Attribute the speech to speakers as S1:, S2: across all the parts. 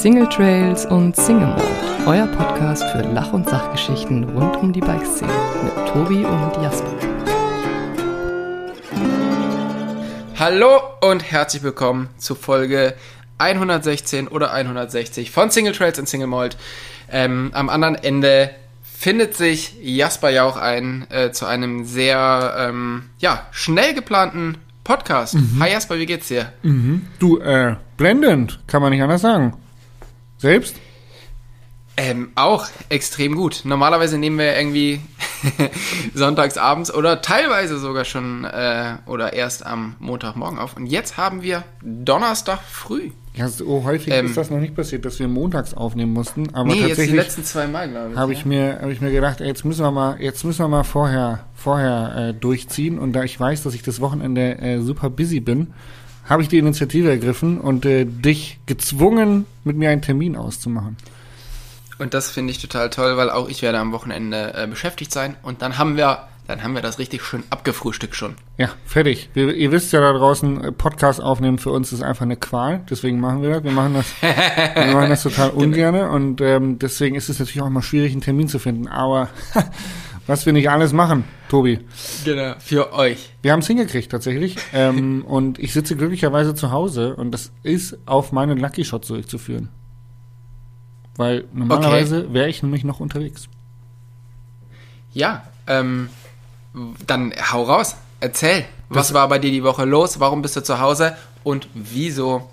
S1: Single Trails und Single Mode, euer Podcast für Lach- und Sachgeschichten rund um die Bikeszene mit Tobi und Jasper.
S2: Hallo und herzlich willkommen zu Folge 116 oder 160 von Single Trails und Single Mold. Ähm, am anderen Ende findet sich Jasper Jauch ein äh, zu einem sehr ähm, ja, schnell geplanten Podcast. Hi Jasper, wie geht's dir?
S3: Du, äh, blendend, kann man nicht anders sagen. Selbst?
S2: Ähm, auch extrem gut. Normalerweise nehmen wir irgendwie sonntags abends oder teilweise sogar schon äh, oder erst am Montagmorgen auf. Und jetzt haben wir Donnerstag früh.
S3: Ja, so häufig
S2: Ähm.
S3: ist das noch nicht passiert, dass wir montags aufnehmen mussten. Aber
S2: nee, jetzt die
S3: tatsächlich
S2: letzten zwei Mal, glaube ich.
S3: habe
S2: ja.
S3: ich mir, habe ich mir gedacht, ey, jetzt müssen wir mal, jetzt müssen wir mal vorher, vorher äh, durchziehen. Und da ich weiß, dass ich das Wochenende äh, super busy bin, habe ich die Initiative ergriffen und äh, dich gezwungen, mit mir einen Termin auszumachen.
S2: Und das finde ich total toll, weil auch ich werde am Wochenende äh, beschäftigt sein. Und dann haben wir, dann haben wir das richtig schön abgefrühstückt schon.
S3: Ja, fertig. Wir, ihr wisst ja da draußen, äh, Podcast aufnehmen für uns ist einfach eine Qual. Deswegen machen wir das. Wir machen das, wir machen das total ungerne und ähm, deswegen ist es natürlich auch immer schwierig, einen Termin zu finden. Aber was wir nicht alles machen, Tobi.
S2: Genau. Für euch.
S3: Wir haben es hingekriegt tatsächlich. ähm, und ich sitze glücklicherweise zu Hause und das ist auf meinen Lucky Shot zurückzuführen. Weil normalerweise wäre ich nämlich noch unterwegs.
S2: Ja, ähm, dann hau raus. Erzähl. Was war bei dir die Woche los? Warum bist du zu Hause? Und wieso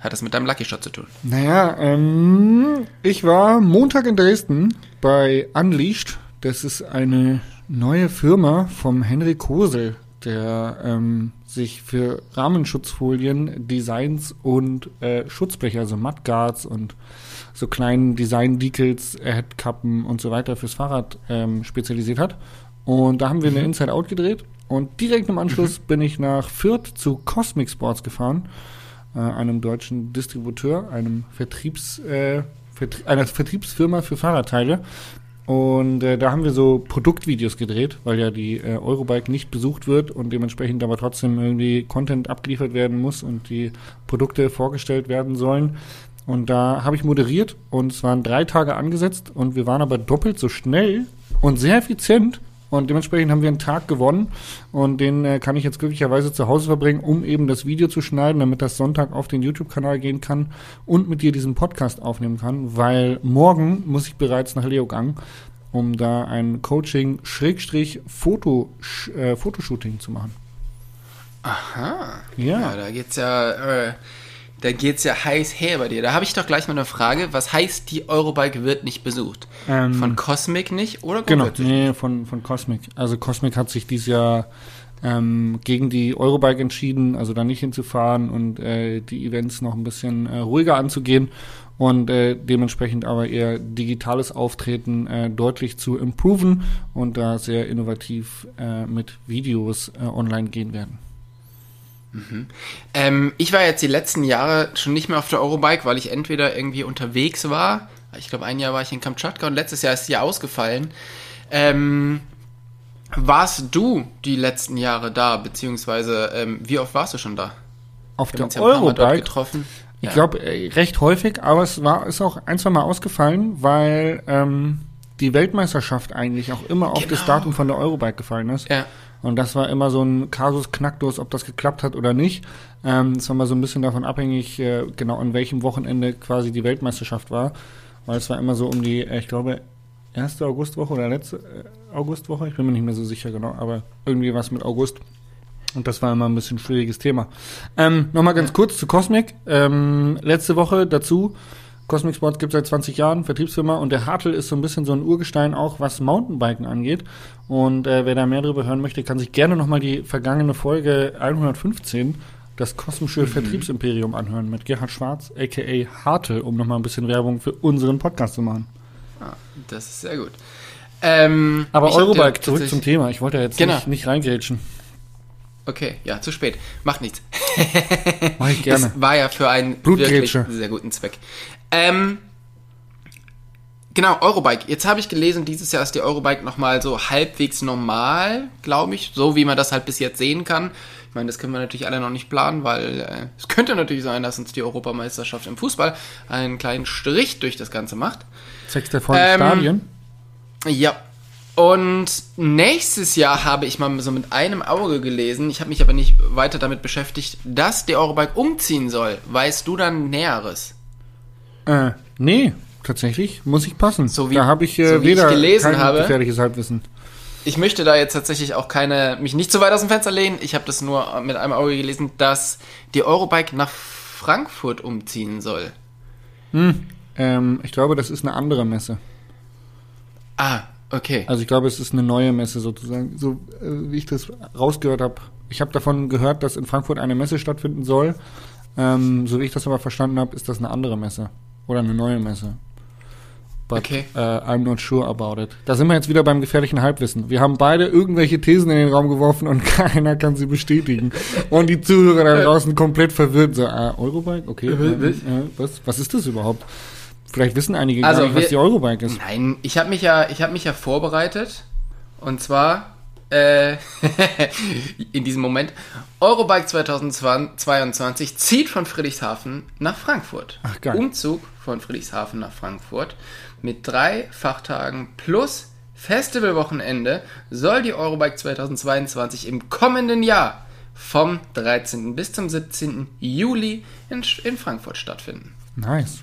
S2: hat das mit deinem Lucky Shot zu tun?
S3: Naja, ähm, ich war Montag in Dresden bei Unleashed. Das ist eine neue Firma vom Henrik Kosel, der ähm, sich für Rahmenschutzfolien, Designs und äh, Schutzbleche, also Mudguards und so kleinen Design-Decals, Headkappen und so weiter fürs Fahrrad ähm, spezialisiert hat. Und da haben wir eine Inside Out gedreht. Und direkt im Anschluss bin ich nach Fürth zu Cosmic Sports gefahren äh, einem deutschen Distributeur, einem Vertriebs, äh, Vertrie einer Vertriebsfirma für Fahrradteile. Und äh, da haben wir so Produktvideos gedreht, weil ja die äh, Eurobike nicht besucht wird und dementsprechend aber trotzdem irgendwie Content abgeliefert werden muss und die Produkte vorgestellt werden sollen. Und da habe ich moderiert und es waren drei Tage angesetzt und wir waren aber doppelt so schnell und sehr effizient und dementsprechend haben wir einen Tag gewonnen und den äh, kann ich jetzt glücklicherweise zu Hause verbringen, um eben das Video zu schneiden, damit das Sonntag auf den YouTube-Kanal gehen kann und mit dir diesen Podcast aufnehmen kann, weil morgen muss ich bereits nach Leogang, um da ein Coaching Schrägstrich Foto, äh, Fotoshooting zu machen.
S2: Aha.
S3: Ja.
S2: Ja, da geht's ja, äh, da geht's ja heiß her bei dir. Da habe ich doch gleich mal eine Frage. Was heißt, die Eurobike wird nicht besucht?
S3: Ähm,
S2: Von Cosmic nicht oder
S3: Genau, nee, von, von Cosmic. Also Cosmic hat sich dieses Jahr ähm, gegen die Eurobike entschieden, also da nicht hinzufahren und äh, die Events noch ein bisschen äh, ruhiger anzugehen und äh, dementsprechend aber eher digitales Auftreten äh, deutlich zu improven und da sehr innovativ äh, mit Videos äh, online gehen werden.
S2: Ähm, ich war jetzt die letzten Jahre schon nicht mehr auf der Eurobike, weil ich entweder irgendwie unterwegs war. Ich glaube, ein Jahr war ich in Kamtschatka und letztes Jahr ist sie ausgefallen. Ähm, warst du die letzten Jahre da, beziehungsweise ähm, wie oft warst du schon da?
S3: Auf der Eurobike
S2: getroffen.
S3: Ich
S2: Ja.
S3: glaube, äh, recht häufig, aber es war ist auch ein, zwei Mal ausgefallen, weil ähm, die Weltmeisterschaft eigentlich auch immer auf das
S2: Genau.
S3: Datum von der Eurobike gefallen ist.
S2: Ja.
S3: Und das war immer so ein Kasus Knacktus, ob das geklappt hat oder nicht. Ähm, das war mal so ein bisschen davon abhängig, äh, genau an welchem Wochenende quasi die Weltmeisterschaft war. Weil es war immer so um die, äh, ich glaube, erste Augustwoche oder letzte äh, Augustwoche, ich bin mir nicht mehr so sicher genau, aber irgendwie was mit August. Und das war immer ein bisschen schwieriges Thema. Ähm, Nochmal ganz kurz zu Cosmic. Ähm, letzte Woche dazu. Cosmic Sports gibt seit 20 Jahren, Vertriebsfirma, und der Hartl ist so ein bisschen so ein Urgestein auch, was Mountainbiken angeht. Und äh, wer da mehr darüber hören möchte, kann sich gerne nochmal die vergangene Folge 115, das kosmische Vertriebsimperium, anhören mit Gerhard Schwarz, a.k.a. Hartl, um nochmal ein bisschen Werbung für unseren Podcast zu machen.
S2: Ah, das ist sehr gut. Ähm,
S3: Aber Eurobike, zurück zum Thema. Ich wollte jetzt
S2: Genau.
S3: nicht, nicht reingrätschen.
S2: Okay, ja, zu spät. Macht nichts.
S3: Mach ich gerne.
S2: Das war ja für einen wirklich sehr guten Zweck. Ähm, Genau, Eurobike. Jetzt habe ich gelesen, dieses Jahr ist die Eurobike nochmal so halbwegs normal, glaube ich. So wie man das halt bis jetzt sehen kann. Ich meine, das können wir natürlich alle noch nicht planen, weil äh, es könnte natürlich sein, dass uns die Europameisterschaft im Fußball einen kleinen Strich durch das Ganze macht.
S3: Sechs der vollen
S2: Ähm,
S3: Stadien.
S2: Ja. Und nächstes Jahr habe ich mal so mit einem Auge gelesen, ich habe mich aber nicht weiter damit beschäftigt, dass die Eurobike umziehen soll. Weißt du dann Näheres?
S3: Äh, nee, tatsächlich muss ich passen.
S2: So wie-
S3: da habe ich äh,
S2: so wie ich
S3: weder
S2: gelesen
S3: kein
S2: habe.
S3: gefährliches Halbwissen.
S2: Ich möchte da jetzt tatsächlich auch keine, mich nicht zu weit aus dem Fenster lehnen. Ich habe das nur mit einem Auge gelesen, dass die Eurobike nach Frankfurt umziehen soll.
S3: Ähm, ich glaube, das ist eine andere Messe.
S2: Ah, okay.
S3: Also ich glaube, es ist eine neue Messe sozusagen, so äh, wie ich das rausgehört habe. Ich habe davon gehört, dass in Frankfurt eine Messe stattfinden soll. Ähm, so wie ich das aber verstanden habe, ist das eine andere Messe oder eine neue Messe. But
S2: Okay.
S3: äh, I'm not sure about it. Da sind wir jetzt wieder beim gefährlichen Halbwissen. Wir haben beide irgendwelche Thesen in den Raum geworfen und keiner kann sie bestätigen. Und die Zuhörer da draußen komplett verwirrt. So, ah, Eurobike? Okay.
S2: Äh,
S3: äh, äh, was, was ist das überhaupt? Vielleicht wissen einige
S2: Also
S3: gar nicht, was
S2: wir-
S3: die Eurobike ist.
S2: Nein, ich habe mich ja, ich habe mich ja vorbereitet. Und zwar äh, in diesem Moment. Eurobike 2022 zieht von Friedrichshafen nach Frankfurt.
S3: Ach, geil.
S2: Umzug von Friedrichshafen nach Frankfurt mit drei Fachtagen plus Festivalwochenende soll die Eurobike 2022 im kommenden Jahr vom 13. bis zum 17. Juli in, in Frankfurt stattfinden.
S3: Nice.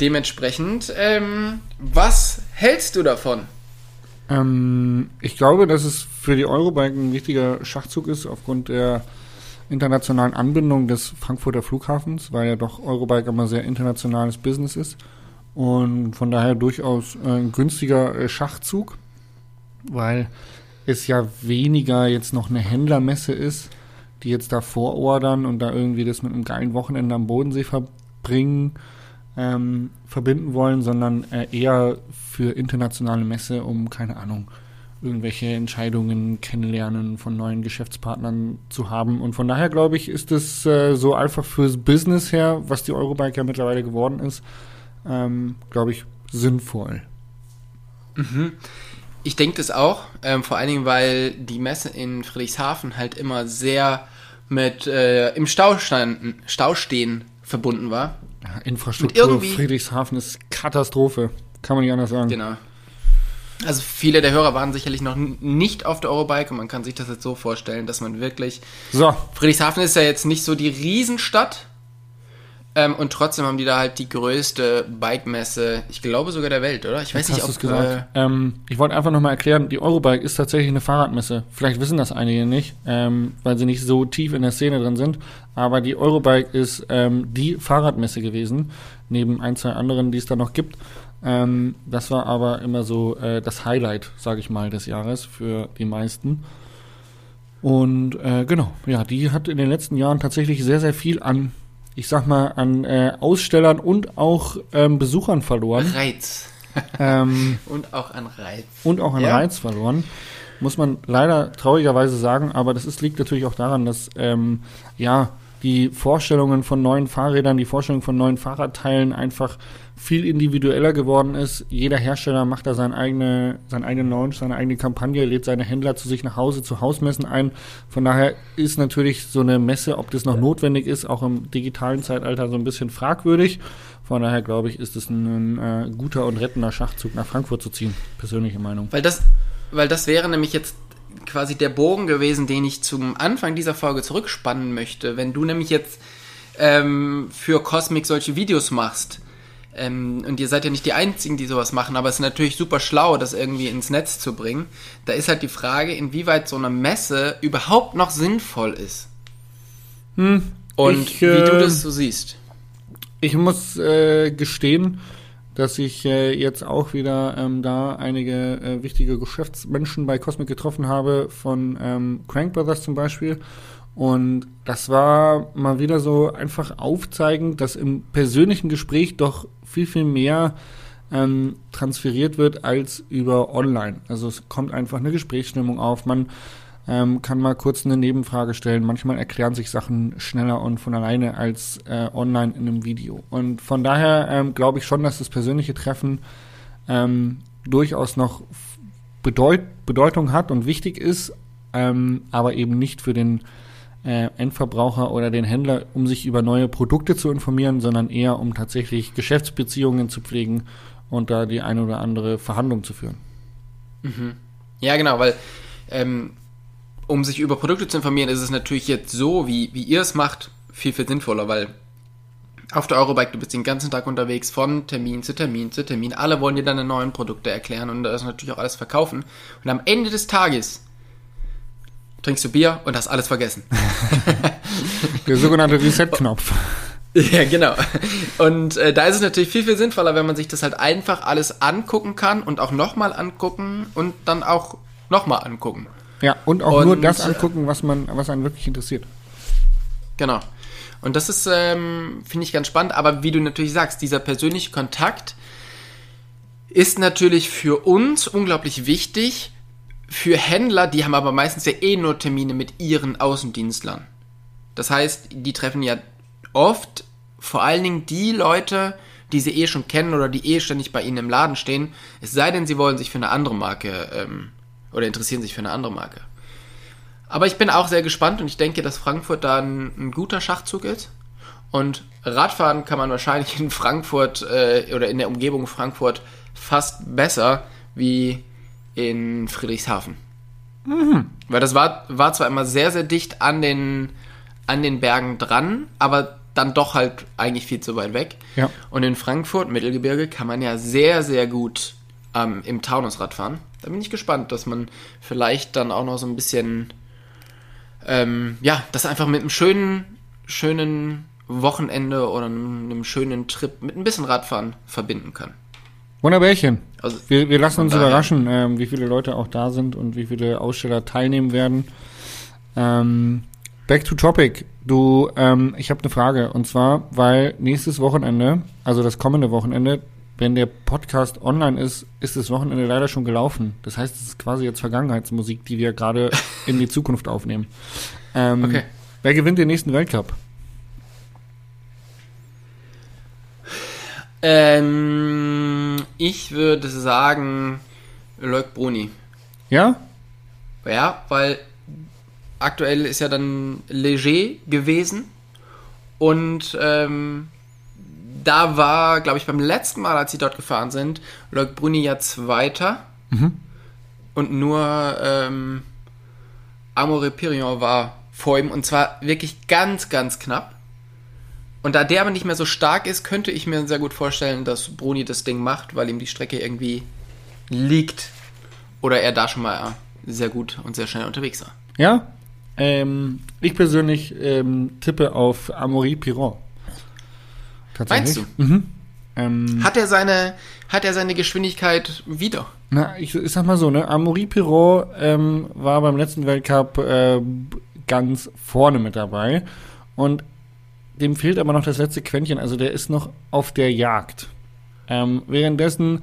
S2: Dementsprechend, ähm, was hältst du davon?
S3: Ähm, ich glaube, dass es für die Eurobike ein wichtiger Schachzug ist, aufgrund der internationalen Anbindung des Frankfurter Flughafens, weil ja doch Eurobike immer sehr internationales Business ist. Und von daher durchaus äh, ein günstiger äh, Schachzug, weil es ja weniger jetzt noch eine Händlermesse ist, die jetzt da vorordern und da irgendwie das mit einem geilen Wochenende am Bodensee verbringen, ähm, verbinden wollen, sondern äh, eher für internationale Messe, um, keine Ahnung, irgendwelche Entscheidungen kennenlernen von neuen Geschäftspartnern zu haben. Und von daher glaube ich, ist es äh, so einfach fürs Business her, was die Eurobike ja mittlerweile geworden ist, ähm, glaube ich, sinnvoll.
S2: Ich denke das auch, ähm, vor allen Dingen, weil die Messe in Friedrichshafen halt immer sehr mit äh, im Stau standen, Staustehen verbunden war.
S3: Ja, Infrastruktur
S2: irgendwie-
S3: Friedrichshafen ist Katastrophe. Kann man nicht anders sagen.
S2: Genau. Also viele der Hörer waren sicherlich noch nicht auf der Eurobike und man kann sich das jetzt so vorstellen, dass man wirklich
S3: So,
S2: Friedrichshafen ist ja jetzt nicht so die Riesenstadt. Ähm, und trotzdem haben die da halt die größte Bike-Messe, ich glaube sogar der Welt, oder? Ich weiß nicht,
S3: hast du
S2: ob
S3: es gesagt. ähm, ich wollte einfach nochmal erklären, die Eurobike ist tatsächlich eine Fahrradmesse. Vielleicht wissen das einige nicht, ähm, weil sie nicht so tief in der Szene drin sind. Aber die Eurobike ist ähm, die Fahrradmesse gewesen, neben ein, zwei anderen, die es da noch gibt. Ähm, das war aber immer so äh, das Highlight, sage ich mal, des Jahres für die meisten. Und äh, genau, ja, die hat in den letzten Jahren tatsächlich sehr, sehr viel an, ich sag mal, an äh, Ausstellern und auch ähm, Besuchern verloren.
S2: Reiz.
S3: ähm,
S2: Und auch an Reiz.
S3: und auch an
S2: Ja.
S3: Reiz verloren. Muss man leider traurigerweise sagen, aber das ist, liegt natürlich auch daran, dass ähm, ja die Vorstellungen von neuen Fahrrädern, die Vorstellung von neuen Fahrradteilen einfach viel individueller geworden ist. Jeder Hersteller macht da seine eigene, seinen eigenen Launch, seine eigene Kampagne, lädt seine Händler zu sich nach Hause, zu Hausmessen ein. Von daher ist natürlich so eine Messe, ob das noch notwendig ist, auch im digitalen Zeitalter so ein bisschen fragwürdig. Von daher glaube ich, ist es ein, äh, guter und rettender Schachzug nach Frankfurt zu ziehen. Persönliche Meinung.
S2: Weil das, weil das wäre nämlich jetzt quasi der Bogen gewesen, den ich zum Anfang dieser Folge zurückspannen möchte. Wenn du nämlich jetzt ähm, für Cosmic solche Videos machst, ähm, und ihr seid ja nicht die Einzigen, die sowas machen, aber es ist natürlich super schlau, das irgendwie ins Netz zu bringen. Da ist halt die Frage, inwieweit so eine Messe überhaupt noch sinnvoll ist.
S3: Hm,
S2: Und
S3: Ich,
S2: wie
S3: äh,
S2: du das so siehst.
S3: Ich muss äh, gestehen, dass ich äh, jetzt auch wieder ähm, da einige äh, wichtige Geschäftsmenschen bei Cosmic getroffen habe, von ähm, Crank Brothers zum Beispiel. Und das war mal wieder so einfach aufzeigend, dass im persönlichen Gespräch doch viel, viel mehr ähm, transferiert wird als über online. Also es kommt einfach eine Gesprächsstimmung auf. Man ähm, kann mal kurz eine Nebenfrage stellen. Manchmal erklären sich Sachen schneller und von alleine als äh, online in einem Video. Und von daher ähm, glaube ich schon, dass das persönliche Treffen ähm, durchaus noch Bedeut Bedeutung hat und wichtig ist, ähm, aber eben nicht für den äh, Endverbraucher oder den Händler, um sich über neue Produkte zu informieren, sondern eher um tatsächlich Geschäftsbeziehungen zu pflegen und da die eine oder andere Verhandlung zu führen.
S2: Mhm. Ja, genau, weil ähm, um sich über Produkte zu informieren, ist es natürlich jetzt so, wie, wie ihr es macht, viel, viel sinnvoller, weil auf der Eurobike, du bist den ganzen Tag unterwegs, von Termin zu Termin zu Termin. Alle wollen dir deine neuen Produkte erklären und das natürlich auch alles verkaufen. Und am Ende des Tages trinkst du Bier und hast alles vergessen.
S3: Der sogenannte Reset-Knopf.
S2: Ja, genau. Und äh, da ist es natürlich viel, viel sinnvoller, wenn man sich das halt einfach alles angucken kann und auch nochmal angucken und dann auch nochmal angucken.
S3: Ja, und auch und, nur das angucken, was man, was einen wirklich interessiert.
S2: Genau. Und das ist, ähm, finde ich ganz spannend, aber wie du natürlich sagst, dieser persönliche Kontakt ist natürlich für uns unglaublich wichtig. Für Händler, die haben aber meistens ja eh nur Termine mit ihren Außendienstlern. Das heißt, die treffen ja oft vor allen Dingen die Leute, die sie eh schon kennen oder die eh ständig bei ihnen im Laden stehen, es sei denn, sie wollen sich für eine andere Marke ähm, oder interessieren sich für eine andere Marke. Aber ich bin auch sehr gespannt und ich denke, dass Frankfurt da ein, ein guter Schachzug ist. Und Radfahren kann man wahrscheinlich in Frankfurt äh, oder in der Umgebung Frankfurt fast besser wie in Friedrichshafen. Mhm. Weil das war, war zwar immer sehr, sehr dicht an den, an den Bergen dran, aber dann doch halt eigentlich viel zu weit weg.
S3: Ja.
S2: Und in Frankfurt, Mittelgebirge, kann man ja sehr, sehr gut ähm, im Taunusrad fahren. Da bin ich gespannt, dass man vielleicht dann auch noch so ein bisschen, ähm, ja, das einfach mit einem schönen, schönen Wochenende oder einem, einem, schönen Trip mit ein bisschen Radfahren verbinden kann.
S3: Wunderbärchen. Also, wir, wir lassen uns daher. überraschen, ähm, wie viele Leute auch da sind und wie viele Aussteller teilnehmen werden. Ähm, back to topic. Du, ähm, ich habe eine Frage und zwar, weil nächstes Wochenende, also das kommende Wochenende, wenn der Podcast online ist, ist das Wochenende leider schon gelaufen. Das heißt, es ist quasi jetzt Vergangenheitsmusik, die wir gerade in die Zukunft aufnehmen. Ähm, okay. Wer gewinnt den nächsten Weltcup?
S2: Ähm, ich würde sagen, Leuk Bruni.
S3: Ja?
S2: Ja, weil aktuell ist ja dann Leger gewesen und ähm, da war, glaube ich, beim letzten Mal, als sie dort gefahren sind, Leuk Bruni ja Zweiter. Mhm. Und nur ähm, Amore Pirion war vor ihm. Und zwar wirklich ganz, ganz knapp. Und da der aber nicht mehr so stark ist, könnte ich mir sehr gut vorstellen, dass Bruni das Ding macht, weil ihm die Strecke irgendwie liegt. Oder er da schon mal sehr gut und sehr schnell unterwegs war.
S3: Ja, ähm, ich persönlich ähm, tippe auf Amaury Piron.
S2: Meinst du? Mhm. Ähm, hat er seine, hat er seine Geschwindigkeit wieder?
S3: Na, ich, ich sag mal so, ne, Amaury Pirot ähm, war beim letzten Weltcup äh, ganz vorne mit dabei und dem fehlt aber noch das letzte Quäntchen, also der ist noch auf der Jagd. Ähm, währenddessen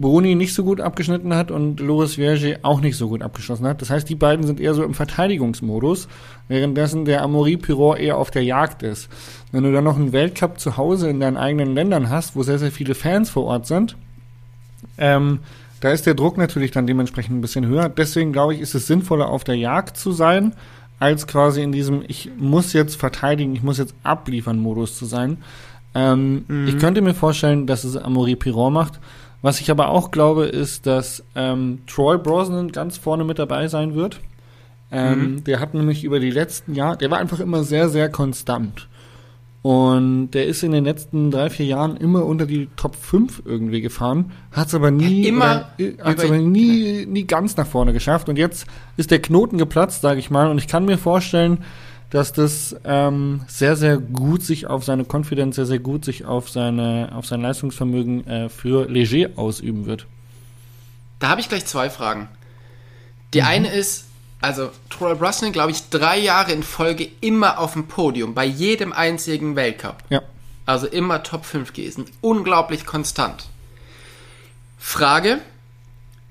S3: Bruni nicht so gut abgeschnitten hat und Loris Vierge auch nicht so gut abgeschlossen hat. Das heißt, die beiden sind eher so im Verteidigungsmodus, währenddessen der Amaury Pirot eher auf der Jagd ist. Wenn du dann noch einen Weltcup zu Hause in deinen eigenen Ländern hast, wo sehr, sehr viele Fans vor Ort sind, ähm, da ist der Druck natürlich dann dementsprechend ein bisschen höher. Deswegen glaube ich, ist es sinnvoller, auf der Jagd zu sein, als quasi in diesem Ich muss jetzt verteidigen, ich muss jetzt abliefern Modus zu sein. Ähm, mhm. Ich könnte mir vorstellen, dass es Amaury Pirot macht, was ich aber auch glaube, ist, dass ähm, Troy Brosnan ganz vorne mit dabei sein wird. Ähm, mhm. Der hat nämlich über die letzten Jahre, der war einfach immer sehr, sehr konstant. Und der ist in den letzten drei, vier Jahren immer unter die Top 5 irgendwie gefahren, hat es aber nie,
S2: immer
S3: hat's aber nie, nie ganz nach vorne geschafft. Und jetzt ist der Knoten geplatzt, sage ich mal. Und ich kann mir vorstellen, dass das ähm, sehr, sehr gut sich auf seine Konfidenz, sehr, sehr gut sich auf, seine, auf sein Leistungsvermögen äh, für Leger ausüben wird.
S2: Da habe ich gleich zwei Fragen. Die mhm. eine ist, also Troy Brosnan, glaube ich, drei Jahre in Folge immer auf dem Podium, bei jedem einzigen Weltcup.
S3: Ja.
S2: Also immer Top 5 gewesen. Unglaublich konstant. Frage,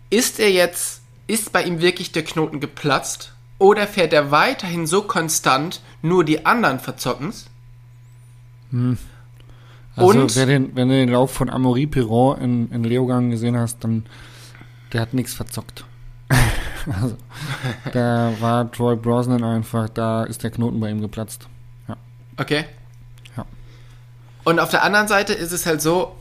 S2: ist er jetzt, ist bei ihm wirklich der Knoten geplatzt? Oder fährt er weiterhin so konstant, nur die anderen verzocken's?
S3: Also,
S2: Und-
S3: wer den, wenn du den Lauf von Amaury Piron in, in Leogang gesehen hast, dann der hat nichts verzockt. also, da war Troy Brosnan einfach, da ist der Knoten bei ihm geplatzt.
S2: Okay.
S3: Ja.
S2: Und auf der anderen Seite ist es halt so,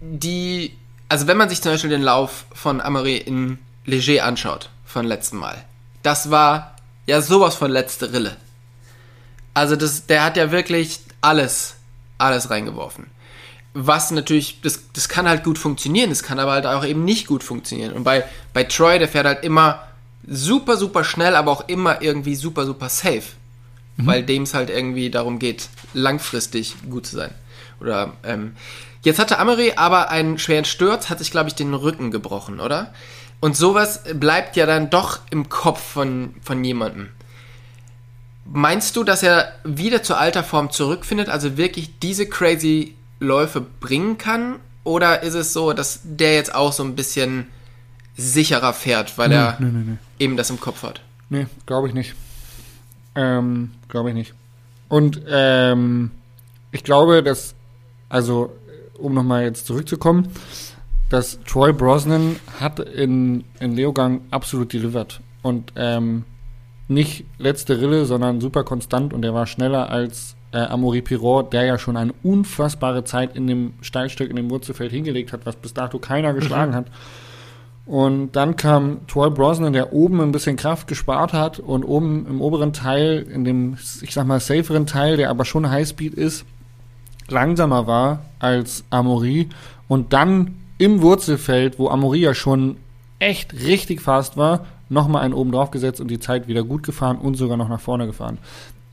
S2: die, also wenn man sich zum Beispiel den Lauf von Amory in Leger anschaut, von letztem Mal, das war ja sowas von letzte Rille. Also das, der hat ja wirklich alles, alles reingeworfen. Was natürlich, das, das kann halt gut funktionieren, das kann aber halt auch eben nicht gut funktionieren. Und bei, bei Troy, der fährt halt immer super, super schnell, aber auch immer irgendwie super, super safe. Weil dem es halt irgendwie darum geht, langfristig gut zu sein. Oder, ähm, jetzt hatte Amery aber einen schweren Sturz, hat sich, glaube ich, den Rücken gebrochen, oder? Und sowas bleibt ja dann doch im Kopf von, von jemandem. Meinst du, dass er wieder zur alter Form zurückfindet, also wirklich diese crazy Läufe bringen kann? Oder ist es so, dass der jetzt auch so ein bisschen sicherer fährt, weil er
S3: nee, nee, nee.
S2: eben das im Kopf hat?
S3: Nee, glaube ich nicht. Ähm, glaube ich nicht. Und ähm, ich glaube, dass, also um nochmal jetzt zurückzukommen, dass Troy Brosnan hat in, in Leogang absolut delivered. Und ähm, nicht letzte Rille, sondern super konstant und er war schneller als äh, Amaury Pirot, der ja schon eine unfassbare Zeit in dem Steilstück, in dem Wurzelfeld hingelegt hat, was bis dato keiner geschlagen hat. Und dann kam Troy Brosnan, der oben ein bisschen Kraft gespart hat und oben im oberen Teil, in dem, ich sag mal, saferen Teil, der aber schon Highspeed ist, langsamer war als Amaury und dann im Wurzelfeld, wo Amaury ja schon echt richtig fast war, nochmal einen oben drauf gesetzt und die Zeit wieder gut gefahren und sogar noch nach vorne gefahren.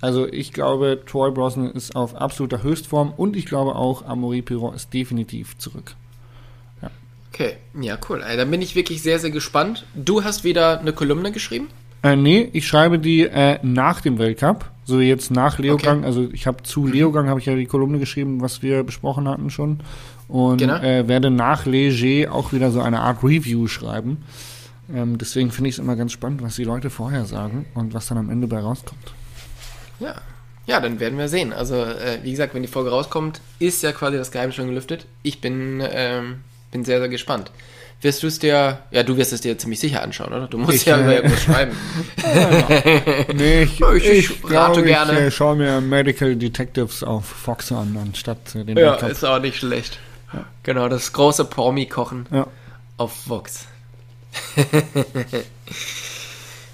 S3: Also ich glaube, Troy Brosnan ist auf absoluter Höchstform und ich glaube auch, Amaury Piron ist definitiv zurück.
S2: Okay, ja, cool. Ey, dann bin ich wirklich sehr, sehr gespannt. Du hast wieder eine Kolumne geschrieben?
S3: Äh, nee, ich schreibe die äh, nach dem Weltcup, so jetzt nach Leogang. Also ich habe zu Leogang habe ich ja die Kolumne geschrieben, was wir besprochen hatten schon. Und
S2: Genau.
S3: äh, werde nach Leger auch wieder so eine Art Review schreiben. Ähm, deswegen finde ich es immer ganz spannend, was die Leute vorher sagen und was dann am Ende bei rauskommt.
S2: Ja. Ja, dann werden wir sehen. Also, äh, wie gesagt, wenn die Folge rauskommt, ist ja quasi das Geheimnis schon gelüftet. Ich bin, ähm, bin sehr, sehr gespannt. Wirst du es dir, ja, du wirst es dir ziemlich sicher anschauen, oder? Du musst
S3: Ich,
S2: ja
S3: äh,
S2: über irgendwas schreiben.
S3: Nee, ich,
S2: Ich- ich rate gerne.
S3: Ich äh, schaue mir Medical Detectives auf Fox an, anstatt äh, den
S2: Ja,
S3: Weltcup.
S2: ist auch nicht schlecht. Genau, das große Promi-Kochen
S3: Ja.
S2: auf Vox.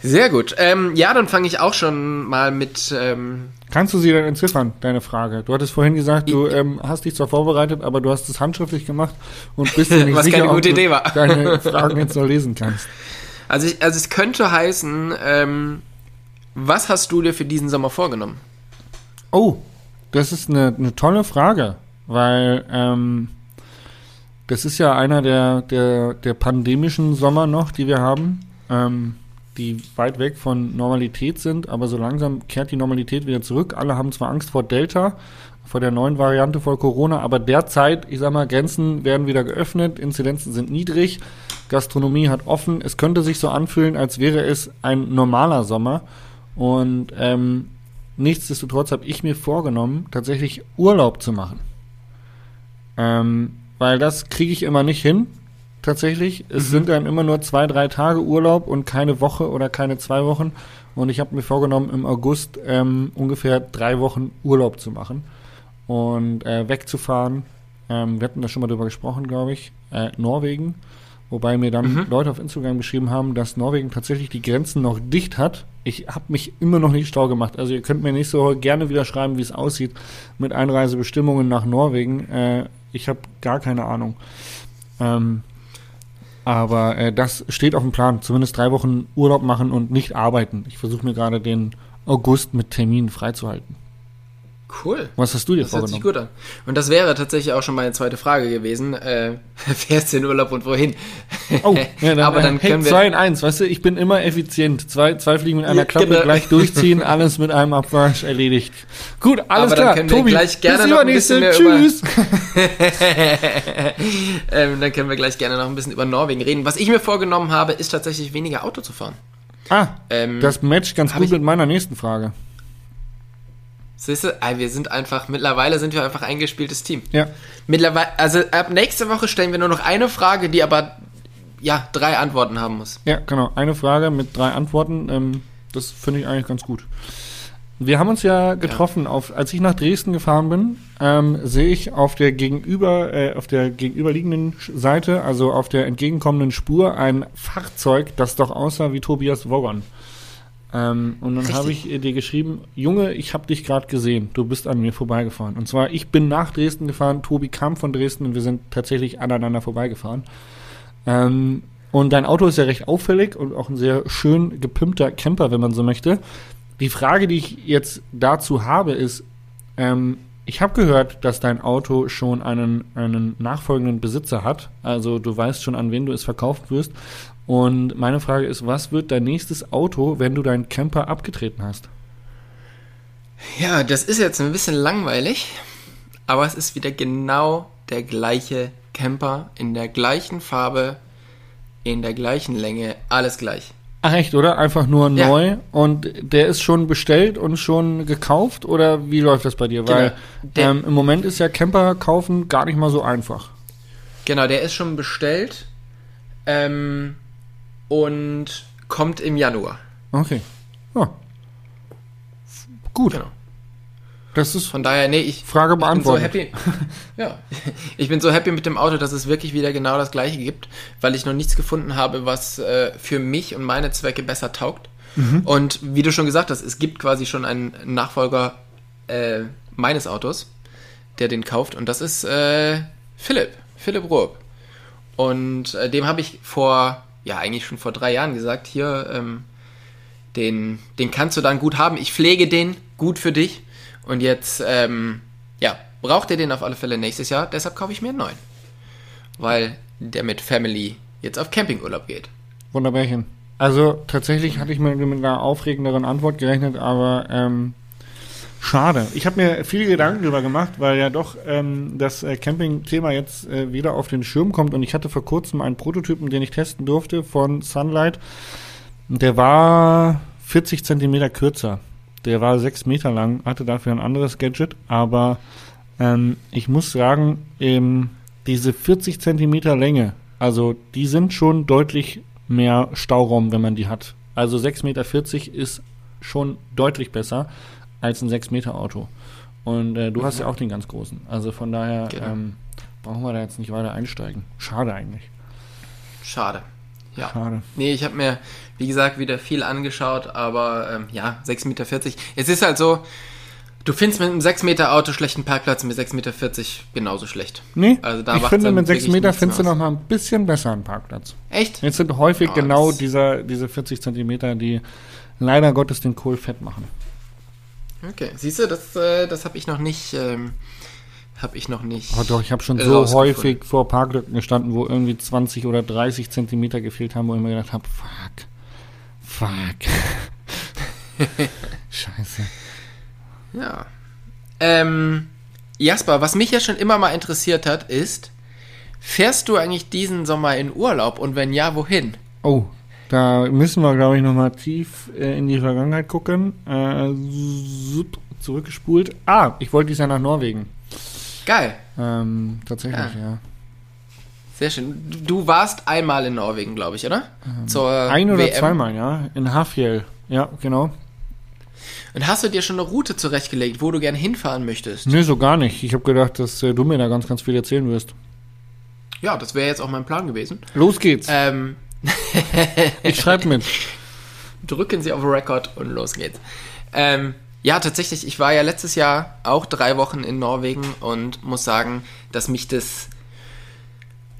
S2: Sehr gut. Ähm, ja, dann fange ich auch schon mal mit. Ähm,
S3: Kannst du sie denn entziffern, deine Frage? Du hattest vorhin gesagt, du ähm, hast dich zwar vorbereitet, aber du hast es handschriftlich gemacht und bist dir nicht
S2: Was
S3: sicher,
S2: keine
S3: ob
S2: gute
S3: du
S2: Idee war.
S3: deine Fragen jetzt noch lesen kannst.
S2: also, ich, also, es könnte heißen, ähm, was hast du dir für diesen Sommer vorgenommen?
S3: Oh, das ist eine, eine tolle Frage, weil ähm, das ist ja einer der, der, der pandemischen Sommer noch, die wir haben, ähm, die weit weg von Normalität sind, aber so langsam kehrt die Normalität wieder zurück. Alle haben zwar Angst vor Delta, vor der neuen Variante vor Corona, aber derzeit, ich sag mal, Grenzen werden wieder geöffnet, Inzidenzen sind niedrig, Gastronomie hat offen. Es könnte sich so anfühlen, als wäre es ein normaler Sommer. Und ähm, nichtsdestotrotz habe ich mir vorgenommen, tatsächlich Urlaub zu machen. Ähm, weil das kriege ich immer nicht hin. Tatsächlich. Es sind dann immer nur zwei, drei Tage Urlaub und keine Woche oder keine zwei Wochen. Und ich habe mir vorgenommen, im August ähm, ungefähr drei Wochen Urlaub zu machen und äh, wegzufahren. Ähm, wir hatten da schon mal drüber gesprochen, glaube ich. Äh, Norwegen. Wobei mir dann Leute auf Instagram geschrieben haben, dass Norwegen tatsächlich die Grenzen noch dicht hat. Ich habe mich immer noch nicht schlau gemacht. Also ihr könnt mir nächste Woche gerne wieder schreiben, wie es aussieht mit Einreisebestimmungen nach Norwegen. Äh, ich habe gar keine Ahnung. Ähm, aber äh, das steht auf dem Plan. Zumindest drei Wochen Urlaub machen und nicht arbeiten. Ich versuche mir gerade den August mit Terminen freizuhalten.
S2: Cool.
S3: Was hast du dir
S2: Das hört sich
S3: vorgenommen?
S2: gut an. Und das wäre tatsächlich auch schon meine zweite Frage gewesen. Äh, fährst du in Urlaub und wohin?
S3: Oh, ja, dann,
S2: Aber dann
S3: hey,
S2: können wir-
S3: zwei in eins, weißt du, ich bin immer effizient. Zwei, zwei Fliegen mit einer
S2: Ja,
S3: Klappe
S2: genau.
S3: gleich durchziehen, alles mit einem Abwasch erledigt. Gut, alles
S2: Aber dann
S3: klar.
S2: können wir
S3: Tobi,
S2: gleich gerne
S3: bis
S2: noch ein
S3: übernächste.
S2: bisschen mehr über-
S3: Tschüss.
S2: ähm, dann können wir gleich gerne noch ein bisschen über Norwegen reden. Was ich mir vorgenommen habe, ist tatsächlich weniger Auto zu fahren.
S3: Ah,
S2: Ähm,
S3: das matcht ganz gut mit meiner nächsten Frage.
S2: Siehst du, wir sind einfach, mittlerweile sind wir einfach ein eingespieltes Team.
S3: Ja.
S2: Mittlerweile, also ab nächste Woche stellen wir nur noch eine Frage, die aber, ja, drei Antworten haben muss.
S3: Ja, genau. Eine Frage mit drei Antworten. Ähm, das finde ich eigentlich ganz gut. Wir haben uns ja getroffen, Auf, als ich nach Dresden gefahren bin, ähm, sehe ich auf der gegenüber, äh, auf der gegenüberliegenden Seite, also auf der entgegenkommenden Spur, ein Fahrzeug, das doch aussah wie Tobias Woggon. Ähm, und dann habe ich äh, dir geschrieben, Junge, ich habe dich gerade gesehen, du bist an mir vorbeigefahren. Und zwar, ich bin nach Dresden gefahren, Tobi kam von Dresden und wir sind tatsächlich aneinander vorbeigefahren. Ähm, und dein Auto ist ja recht auffällig und auch ein sehr schön gepimpter Camper, wenn man so möchte. Die Frage, die ich jetzt dazu habe, ist, ähm, ich habe gehört, dass dein Auto schon einen, einen nachfolgenden Besitzer hat. Also du weißt schon, an wen du es verkauft wirst. Und meine Frage ist, was wird dein nächstes Auto, wenn du deinen Camper abgetreten hast?
S2: Ja, das ist jetzt ein bisschen langweilig, aber es ist wieder genau der gleiche Camper in der gleichen Farbe, in der gleichen Länge, alles gleich.
S3: Ach echt, oder? Einfach nur
S2: Ja.
S3: neu und der ist schon bestellt und schon gekauft oder wie läuft das bei dir? Weil
S2: Genau. Der-
S3: ähm, im Moment ist ja Camper kaufen gar nicht mal so einfach.
S2: Genau, der ist schon bestellt ähm, und kommt im Januar.
S3: Okay. Ja. Gut.
S2: Genau.
S3: Das ist
S2: Von daher, nee, ich,
S3: Frage
S2: ich bin so
S3: beantwortet.
S2: happy. ja, ich bin so happy mit dem Auto, dass es wirklich wieder genau das gleiche gibt, weil ich noch nichts gefunden habe, was äh, für mich und meine Zwecke besser taugt.
S3: Mhm.
S2: Und wie du schon gesagt hast, es gibt quasi schon einen Nachfolger äh, meines Autos, der den kauft, und das ist äh, Philipp, Philipp Rupp. Und äh, dem habe ich vor, ja, eigentlich schon vor drei Jahren gesagt, hier, ähm, den, den kannst du dann gut haben. Ich pflege den gut für dich. Und jetzt, ähm, ja, braucht ihr den auf alle Fälle nächstes Jahr. Deshalb kaufe ich mir einen neuen. Weil der mit Family jetzt auf Campingurlaub geht.
S3: Wunderbärchen. Also tatsächlich hatte ich mit, mit einer aufregenderen Antwort gerechnet, aber ähm, schade. Ich habe mir viele Gedanken darüber gemacht, weil ja doch ähm, das äh, Camping-Thema jetzt äh, wieder auf den Schirm kommt und ich hatte vor kurzem einen Prototypen, den ich testen durfte von Sunlight. Der war 40 Zentimeter kürzer. Der war 6 Meter lang, hatte dafür ein anderes Gadget, aber ähm, ich muss sagen, ähm, diese 40 Zentimeter Länge, also die sind schon deutlich mehr Stauraum, wenn man die hat. Also 6,40 Meter ist schon deutlich besser als ein 6 Meter Auto. Und äh, du hast ja auch den ganz großen. Also von daher
S2: Genau.
S3: ähm, brauchen wir da jetzt nicht weiter einsteigen. Schade eigentlich.
S2: Schade. Ja.
S3: Schade.
S2: Nee, ich habe mir, wie gesagt, wieder viel angeschaut, aber ähm, ja, 6,40 Meter. Es ist halt so, du findest mit einem 6 Meter Auto schlechten Parkplatz mit 6,40 Meter genauso schlecht.
S3: Nee,
S2: Also da
S3: ich finde, mit 6
S2: wirklich
S3: Meter findest du
S2: mehr
S3: noch mal ein bisschen besser einen Parkplatz.
S2: Echt?
S3: Jetzt sind häufig
S2: Ja,
S3: genau dieser, diese 40 Zentimeter, die leider Gottes den Kohl fett machen.
S2: Okay. Siehst du, das, äh, das habe ich noch nicht, ähm, habe ich noch nicht.
S3: Oh doch, ich habe schon so häufig vor Parklücken gestanden, wo irgendwie 20 oder 30 Zentimeter gefehlt haben, wo ich mir gedacht habe, fuck, fuck. Scheiße.
S2: Ja. Ähm, Jasper, was mich ja schon immer mal interessiert hat, ist, fährst du eigentlich diesen Sommer in Urlaub und wenn ja, wohin?
S3: Oh, da müssen wir, glaube ich, nochmal tief äh, in die Vergangenheit gucken. Äh, zurückgespult. Ah, ich wollte dies Jahr nach Norwegen.
S2: Geil.
S3: Ähm, tatsächlich,
S2: Ja.
S3: ja.
S2: Sehr schön. Du- warst einmal in Norwegen, glaube ich, oder? Zur
S3: Ein oder
S2: WM.
S3: zweimal, ja. In Hafjell. Ja, genau.
S2: Und hast du dir schon eine Route zurechtgelegt, wo du gerne hinfahren möchtest?
S3: Nee, so gar nicht. Ich habe gedacht, dass äh, du mir da ganz, ganz viel erzählen wirst.
S2: Ja, das wäre jetzt auch mein Plan gewesen.
S3: Los geht's.
S2: Ähm,
S3: ich schreibe mit.
S2: drücken Sie auf Record und los geht's. Ähm, ja, tatsächlich, ich war ja letztes Jahr auch drei Wochen in Norwegen und muss sagen, dass mich das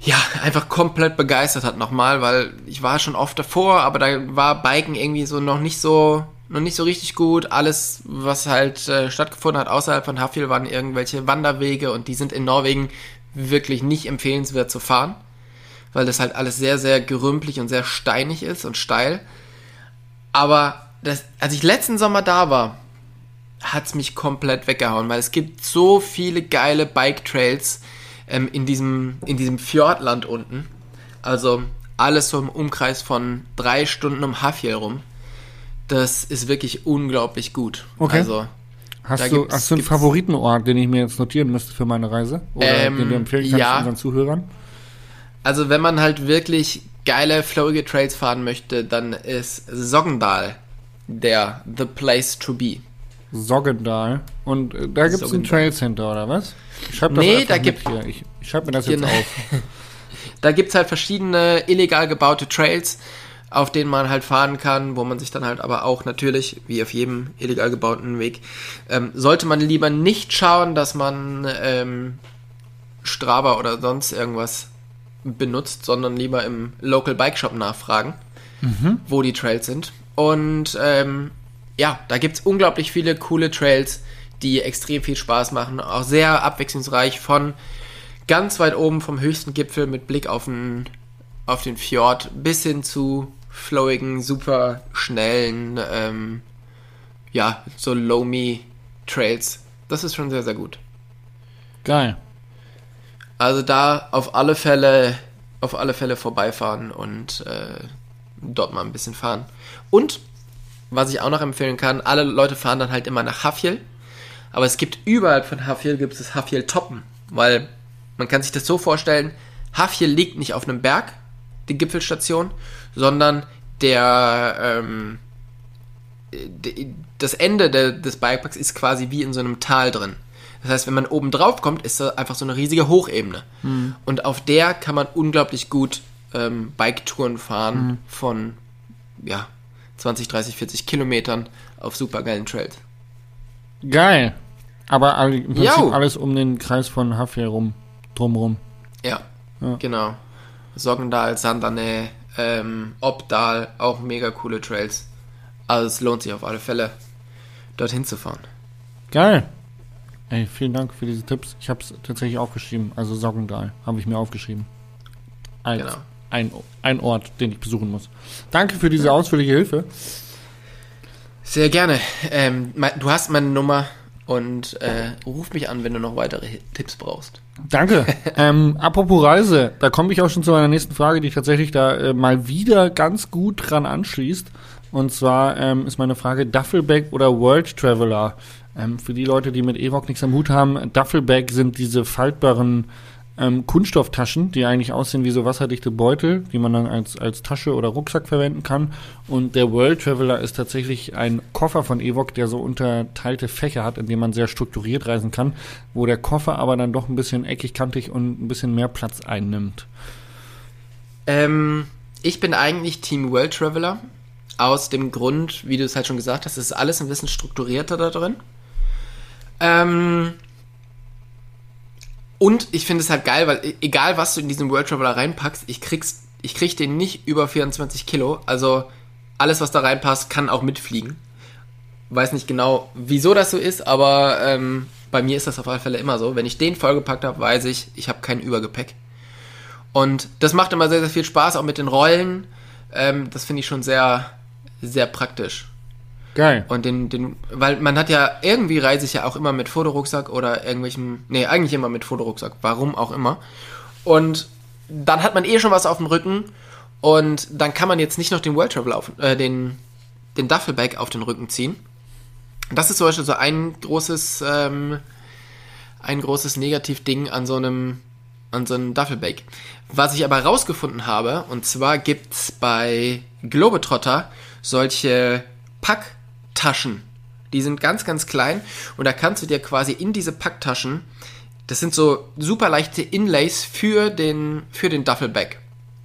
S2: ja einfach komplett begeistert hat nochmal, weil ich war schon oft davor, aber da war Biken irgendwie so noch nicht so noch nicht so richtig gut. Alles, was halt äh, stattgefunden hat außerhalb von Hafjell, waren irgendwelche Wanderwege und die sind in Norwegen wirklich nicht empfehlenswert zu fahren, weil das halt alles sehr, sehr gerümpelig und sehr steinig ist und steil. Aber das, als ich letzten Sommer da war, hat's mich komplett weggehauen, weil es gibt so viele geile Bike-Trails ähm, in, diesem, in diesem Fjordland unten. Also alles so im Umkreis von drei Stunden um Hafjell rum. Das ist wirklich unglaublich gut.
S3: Okay.
S2: Also,
S3: Hast du, hast du einen Favoritenort, den ich mir jetzt notieren müsste für meine Reise? Oder
S2: Ähm,
S3: den du empfehlen kannst
S2: ja.
S3: unseren Zuhörern?
S2: Also wenn man halt wirklich geile, flowige Trails fahren möchte, dann ist Sogndal der The Place to be.
S3: Soggendal. Und äh, da gibt es ein
S2: Soggendal.
S3: Trail Center, oder was? Ich schreib das
S2: Nee, da gibt-
S3: hier. Ich, ich schreibe mir das
S2: Genau.
S3: jetzt auf.
S2: Da gibt's halt verschiedene illegal gebaute Trails, auf denen man halt fahren kann, wo man sich dann halt aber auch natürlich, wie auf jedem illegal gebauten Weg, ähm, sollte man lieber nicht schauen, dass man ähm, Strava oder sonst irgendwas benutzt, sondern lieber im Local Bike Shop nachfragen, wo die Trails sind. Und ähm, ja, da gibt's unglaublich viele coole Trails, die extrem viel Spaß machen, auch sehr abwechslungsreich von ganz weit oben vom höchsten Gipfel mit Blick auf den, auf den Fjord bis hin zu flowigen, super schnellen, ähm, ja, so loamy Trails. Das ist schon sehr, sehr gut.
S3: Geil.
S2: Also da auf alle Fälle, auf alle Fälle vorbeifahren und äh, dort mal ein bisschen fahren. Und was ich auch noch empfehlen kann, alle Leute fahren dann halt immer nach Hafjell. Aber es gibt überall von Hafjell gibt es Hafjell Toppen, weil man kann sich das so vorstellen, Hafjell liegt nicht auf einem Berg, die Gipfelstation, sondern der ähm, das Ende der, des Bikeparks ist quasi wie in so einem Tal drin. Das heißt, wenn man oben drauf kommt, ist da einfach so eine riesige Hochebene. Und auf der kann man unglaublich gut ähm, Biketouren fahren von ja, 20, 30, 40 Kilometern auf supergeilen Trails.
S3: Geil. Aber all, im Prinzip
S2: Jau.
S3: alles um den Kreis von Hafjell rum, drumrum.
S2: Ja,
S3: Ja.
S2: genau. Sogndal, Sandane, ähm, Obdal, auch mega coole Trails. Also es lohnt sich auf alle Fälle, dorthin zu fahren.
S3: Geil. Ey, vielen Dank für diese Tipps. Ich habe es tatsächlich aufgeschrieben. Also Soggendal habe ich mir aufgeschrieben. Als
S2: Genau.
S3: ein, ein Ort, den ich besuchen muss. Danke für diese ausführliche Hilfe.
S2: Sehr gerne. Ähm, du hast meine Nummer und äh, ruf mich an, wenn du noch weitere Tipps brauchst.
S3: Danke. ähm, apropos Reise, da komme ich auch schon zu meiner nächsten Frage, die tatsächlich da äh, mal wieder ganz gut dran anschließt. Und zwar ähm, ist meine Frage Duffelbag oder World Traveler. Ähm, für die Leute, die mit Evoc nichts am Hut haben, Duffelbag sind diese faltbaren ähm, Kunststofftaschen, die eigentlich aussehen wie so wasserdichte Beutel, die man dann als, als Tasche oder Rucksack verwenden kann. Und der World Traveler ist tatsächlich ein Koffer von Evoc, der so unterteilte Fächer hat, in dem man sehr strukturiert reisen kann, wo der Koffer aber dann doch ein bisschen eckig, kantig und ein bisschen mehr Platz einnimmt.
S2: Ähm, ich bin eigentlich Team World Traveler. Aus dem Grund, wie du es halt schon gesagt hast, ist alles ein bisschen strukturierter da drin. Ähm, und ich finde es halt geil, weil e- egal was du in diesen World Traveler reinpackst, ich krieg's, ich krieg den nicht über 24 Kilo. Also alles, was da reinpasst, kann auch mitfliegen. Weiß nicht genau, wieso das so ist, aber ähm, bei mir ist das auf alle Fälle immer so. Wenn ich den vollgepackt habe, weiß ich, ich habe kein Übergepäck. Und das macht immer sehr, sehr viel Spaß, auch mit den Rollen. Ähm, das finde ich schon sehr, sehr praktisch.
S3: Geil.
S2: Und den, den, weil man hat ja, irgendwie reise ich ja auch immer mit Fotorucksack oder irgendwelchem, nee, eigentlich immer mit Fotorucksack, warum auch immer. Und dann hat man eh schon was auf dem Rücken und dann kann man jetzt nicht noch den World Travel auf, äh, den, den Duffelbag auf den Rücken ziehen. Das ist zum Beispiel so ein großes, ähm, ein großes Negativding an so einem, an so einem Duffelbag. Was ich aber rausgefunden habe, und zwar gibt's bei Globetrotter solche Packtaschen. Die sind ganz, ganz klein und da kannst du dir quasi in diese Packtaschen, das sind so super leichte Inlays für den, für den Duffelbag,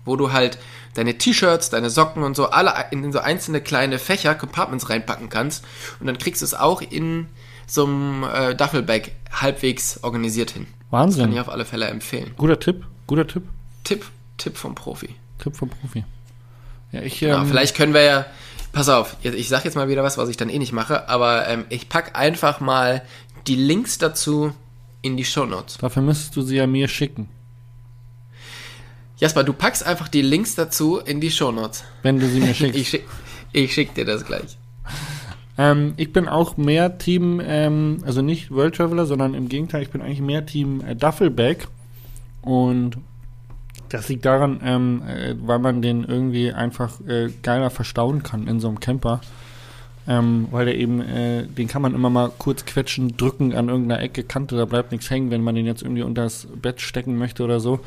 S2: wo du halt deine T-Shirts, deine Socken und so alle in so einzelne kleine Fächer, Compartments reinpacken kannst und dann kriegst du es auch in so einem äh, Duffelbag halbwegs organisiert hin. Kann ich
S3: Wahnsinn.
S2: auf alle Fälle empfehlen.
S3: Guter Tipp. Guter Tipp.
S2: Tipp, Tipp vom Profi.
S3: Tipp vom Profi. Ja, ich,
S2: Ja,
S3: ähm,
S2: vielleicht können wir ja. Pass auf, ich sag jetzt mal wieder was, was ich dann eh nicht mache, aber ähm, ich pack einfach mal die Links dazu in die Shownotes.
S3: dafür müsstest du sie ja mir schicken,
S2: Jasper, du packst einfach die Links dazu in die Shownotes.
S3: wenn du sie mir schickst.
S2: Ich schick, ich schick dir das gleich.
S3: Ähm, ich bin auch mehr Team, ähm, also nicht World Traveler, sondern im Gegenteil, ich bin eigentlich mehr Team äh, Duffelbag. Und das liegt daran, ähm, äh, weil man den irgendwie einfach äh, geiler verstauen kann in so einem Camper. ähm, weil der eben, äh, den kann man immer mal kurz quetschen, drücken an irgendeiner Ecke, Kante, da bleibt nichts hängen, wenn man den jetzt irgendwie unter das Bett stecken möchte oder so.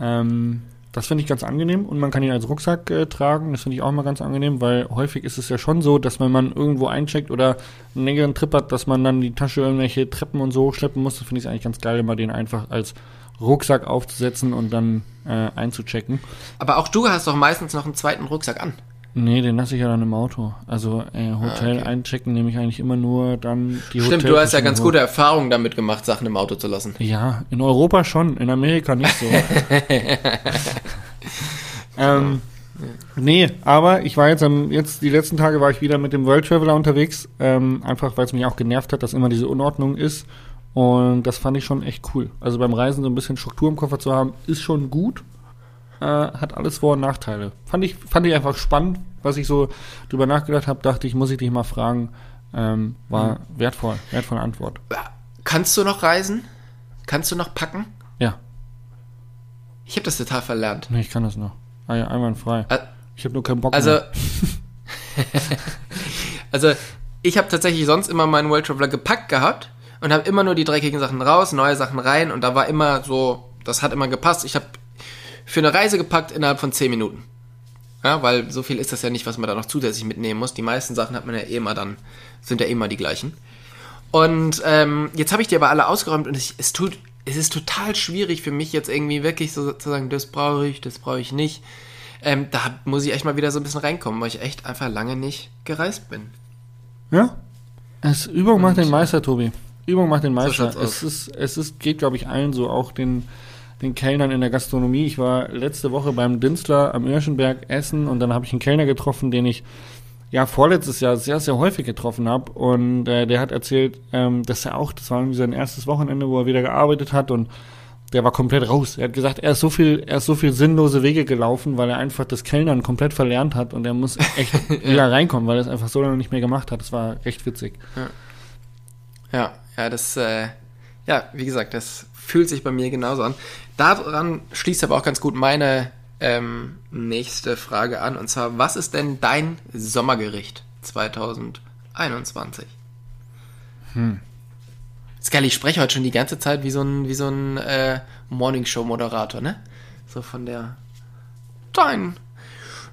S3: Ähm, das finde ich ganz angenehm und man kann ihn als Rucksack äh, tragen. Das finde ich auch mal ganz angenehm, weil häufig ist es ja schon so, dass wenn man irgendwo eincheckt oder einen längeren Trip hat, dass man dann die Tasche irgendwelche Treppen und so hochschleppen muss. Das finde ich eigentlich ganz geil, immer den einfach als Rucksack aufzusetzen und dann äh, einzuchecken.
S2: Aber auch du hast doch meistens noch einen zweiten Rucksack an.
S3: Nee, den lasse ich ja dann im Auto. Also äh, Hotel
S2: Ah, okay.
S3: einchecken nehme ich eigentlich immer nur dann die
S2: Stimmt, du hast ja ganz gute Erfahrungen damit gemacht, Sachen im Auto zu lassen.
S3: Ja, in Europa schon, in Amerika nicht so. ähm, nee, aber ich war jetzt am, jetzt die letzten Tage war ich wieder mit dem World Traveler unterwegs, ähm, einfach weil es mich auch genervt hat, dass immer diese Unordnung ist. Und das fand ich schon echt cool. Also beim Reisen so ein bisschen Struktur im Koffer zu haben, ist schon gut. Äh, hat alles Vor- und Nachteile. Fand ich, fand ich einfach spannend, was ich so drüber nachgedacht habe, dachte ich, muss ich dich mal fragen. Ähm, war wertvoll, wertvolle Antwort.
S2: Kannst du noch reisen? Kannst du noch packen?
S3: Ja,
S2: Ich habe das total verlernt.
S3: nee, ich kann das noch. Ah ja, einwandfrei.
S2: Ä-
S3: Ich habe nur keinen Bock
S2: Also,
S3: mehr.
S2: also ich habe tatsächlich sonst immer meinen World Traveler gepackt gehabt und habe immer nur die dreckigen Sachen raus, neue Sachen rein und da war immer so, das hat immer gepasst. Ich habe für eine Reise gepackt innerhalb von 10 Minuten. Ja, weil so viel ist das ja nicht, was man da noch zusätzlich mitnehmen muss. Die meisten Sachen hat man ja eh immer dann, sind ja eh immer die gleichen. Und ähm, jetzt habe ich die aber alle ausgeräumt und ich, es tut, es ist total schwierig für mich jetzt irgendwie wirklich so zu sagen, das brauche ich, das brauche ich nicht. Ähm, da muss ich echt mal wieder so ein bisschen reinkommen, weil ich echt einfach lange nicht gereist bin.
S3: Ja? Es, Übung macht den Meister, Tobi. Übung macht den Meister.
S2: aus.
S3: es ist, es ist, geht, glaube ich, allen so, auch den, den Kellnern in der Gastronomie. Ich war letzte Woche beim Dinstler am Irschenberg essen und dann habe ich einen Kellner getroffen, den ich ja vorletztes Jahr sehr, sehr häufig getroffen habe. Und äh, der hat erzählt, ähm, dass er auch, das war irgendwie sein erstes Wochenende, wo er wieder gearbeitet hat und der war komplett raus. Er hat gesagt, er ist so viel, er ist so viel sinnlose Wege gelaufen, weil er einfach das Kellnern komplett verlernt hat und er muss echt wieder reinkommen, weil er es einfach so lange nicht mehr gemacht hat. Das war recht witzig.
S2: Ja, ja, das, äh, ja, wie gesagt, das fühlt sich bei mir genauso an. Daran schließt aber auch ganz gut meine ähm, nächste Frage an. Und zwar, was ist denn dein Sommergericht 2021? Hm. Ist geil, ich spreche heute schon die ganze Zeit wie so ein, wie so ein äh, Morningshow-Moderator, ne? So von der. Dein,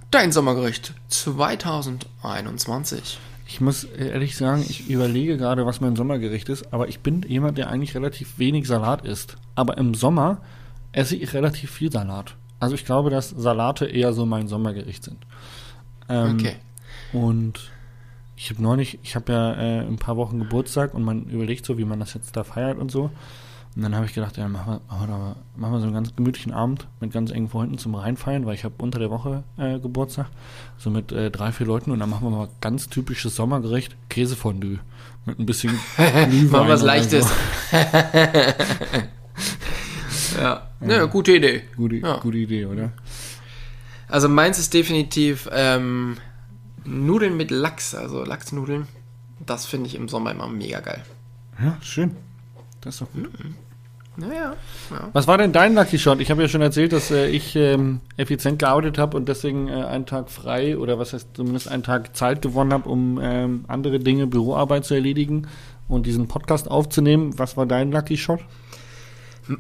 S2: dein Sommergericht 2021.
S3: Ich muss ehrlich sagen, ich überlege gerade, was mein Sommergericht ist, aber ich bin jemand, der eigentlich relativ wenig Salat isst. Aber im Sommer esse ich relativ viel Salat. Also ich glaube, dass Salate eher so mein Sommergericht sind. Ähm,
S2: Okay.
S3: Und ich habe neulich, ich habe ja äh, in ein paar Wochen Geburtstag und man überlegt so, wie man das jetzt da feiert und so. Und dann habe ich gedacht, ja, machen wir, machen, wir, so einen ganz gemütlichen Abend mit ganz engen Freunden zum Reinfeiern, weil ich habe unter der Woche äh, Geburtstag, so mit äh, drei, vier Leuten und dann machen wir mal ganz typisches Sommergericht, Käsefondue. Mit ein bisschen Glühwein.
S2: Machen wir was Leichtes.
S3: So.
S2: ja. ja, gute Idee.
S3: Gute,
S2: Ja.
S3: gute Idee, oder?
S2: Also meins ist definitiv ähm, Nudeln mit Lachs, also Lachsnudeln. Das finde ich im Sommer immer mega geil.
S3: Ja, schön. Das ist doch gut.
S2: Naja.
S3: Was war denn dein Lucky Shot? Ich habe ja schon erzählt, dass äh, ich ähm, effizient gearbeitet habe und deswegen äh, einen Tag frei oder was heißt zumindest einen Tag Zeit gewonnen habe, um ähm, andere Dinge, Büroarbeit zu erledigen und diesen Podcast aufzunehmen. Was war dein Lucky Shot?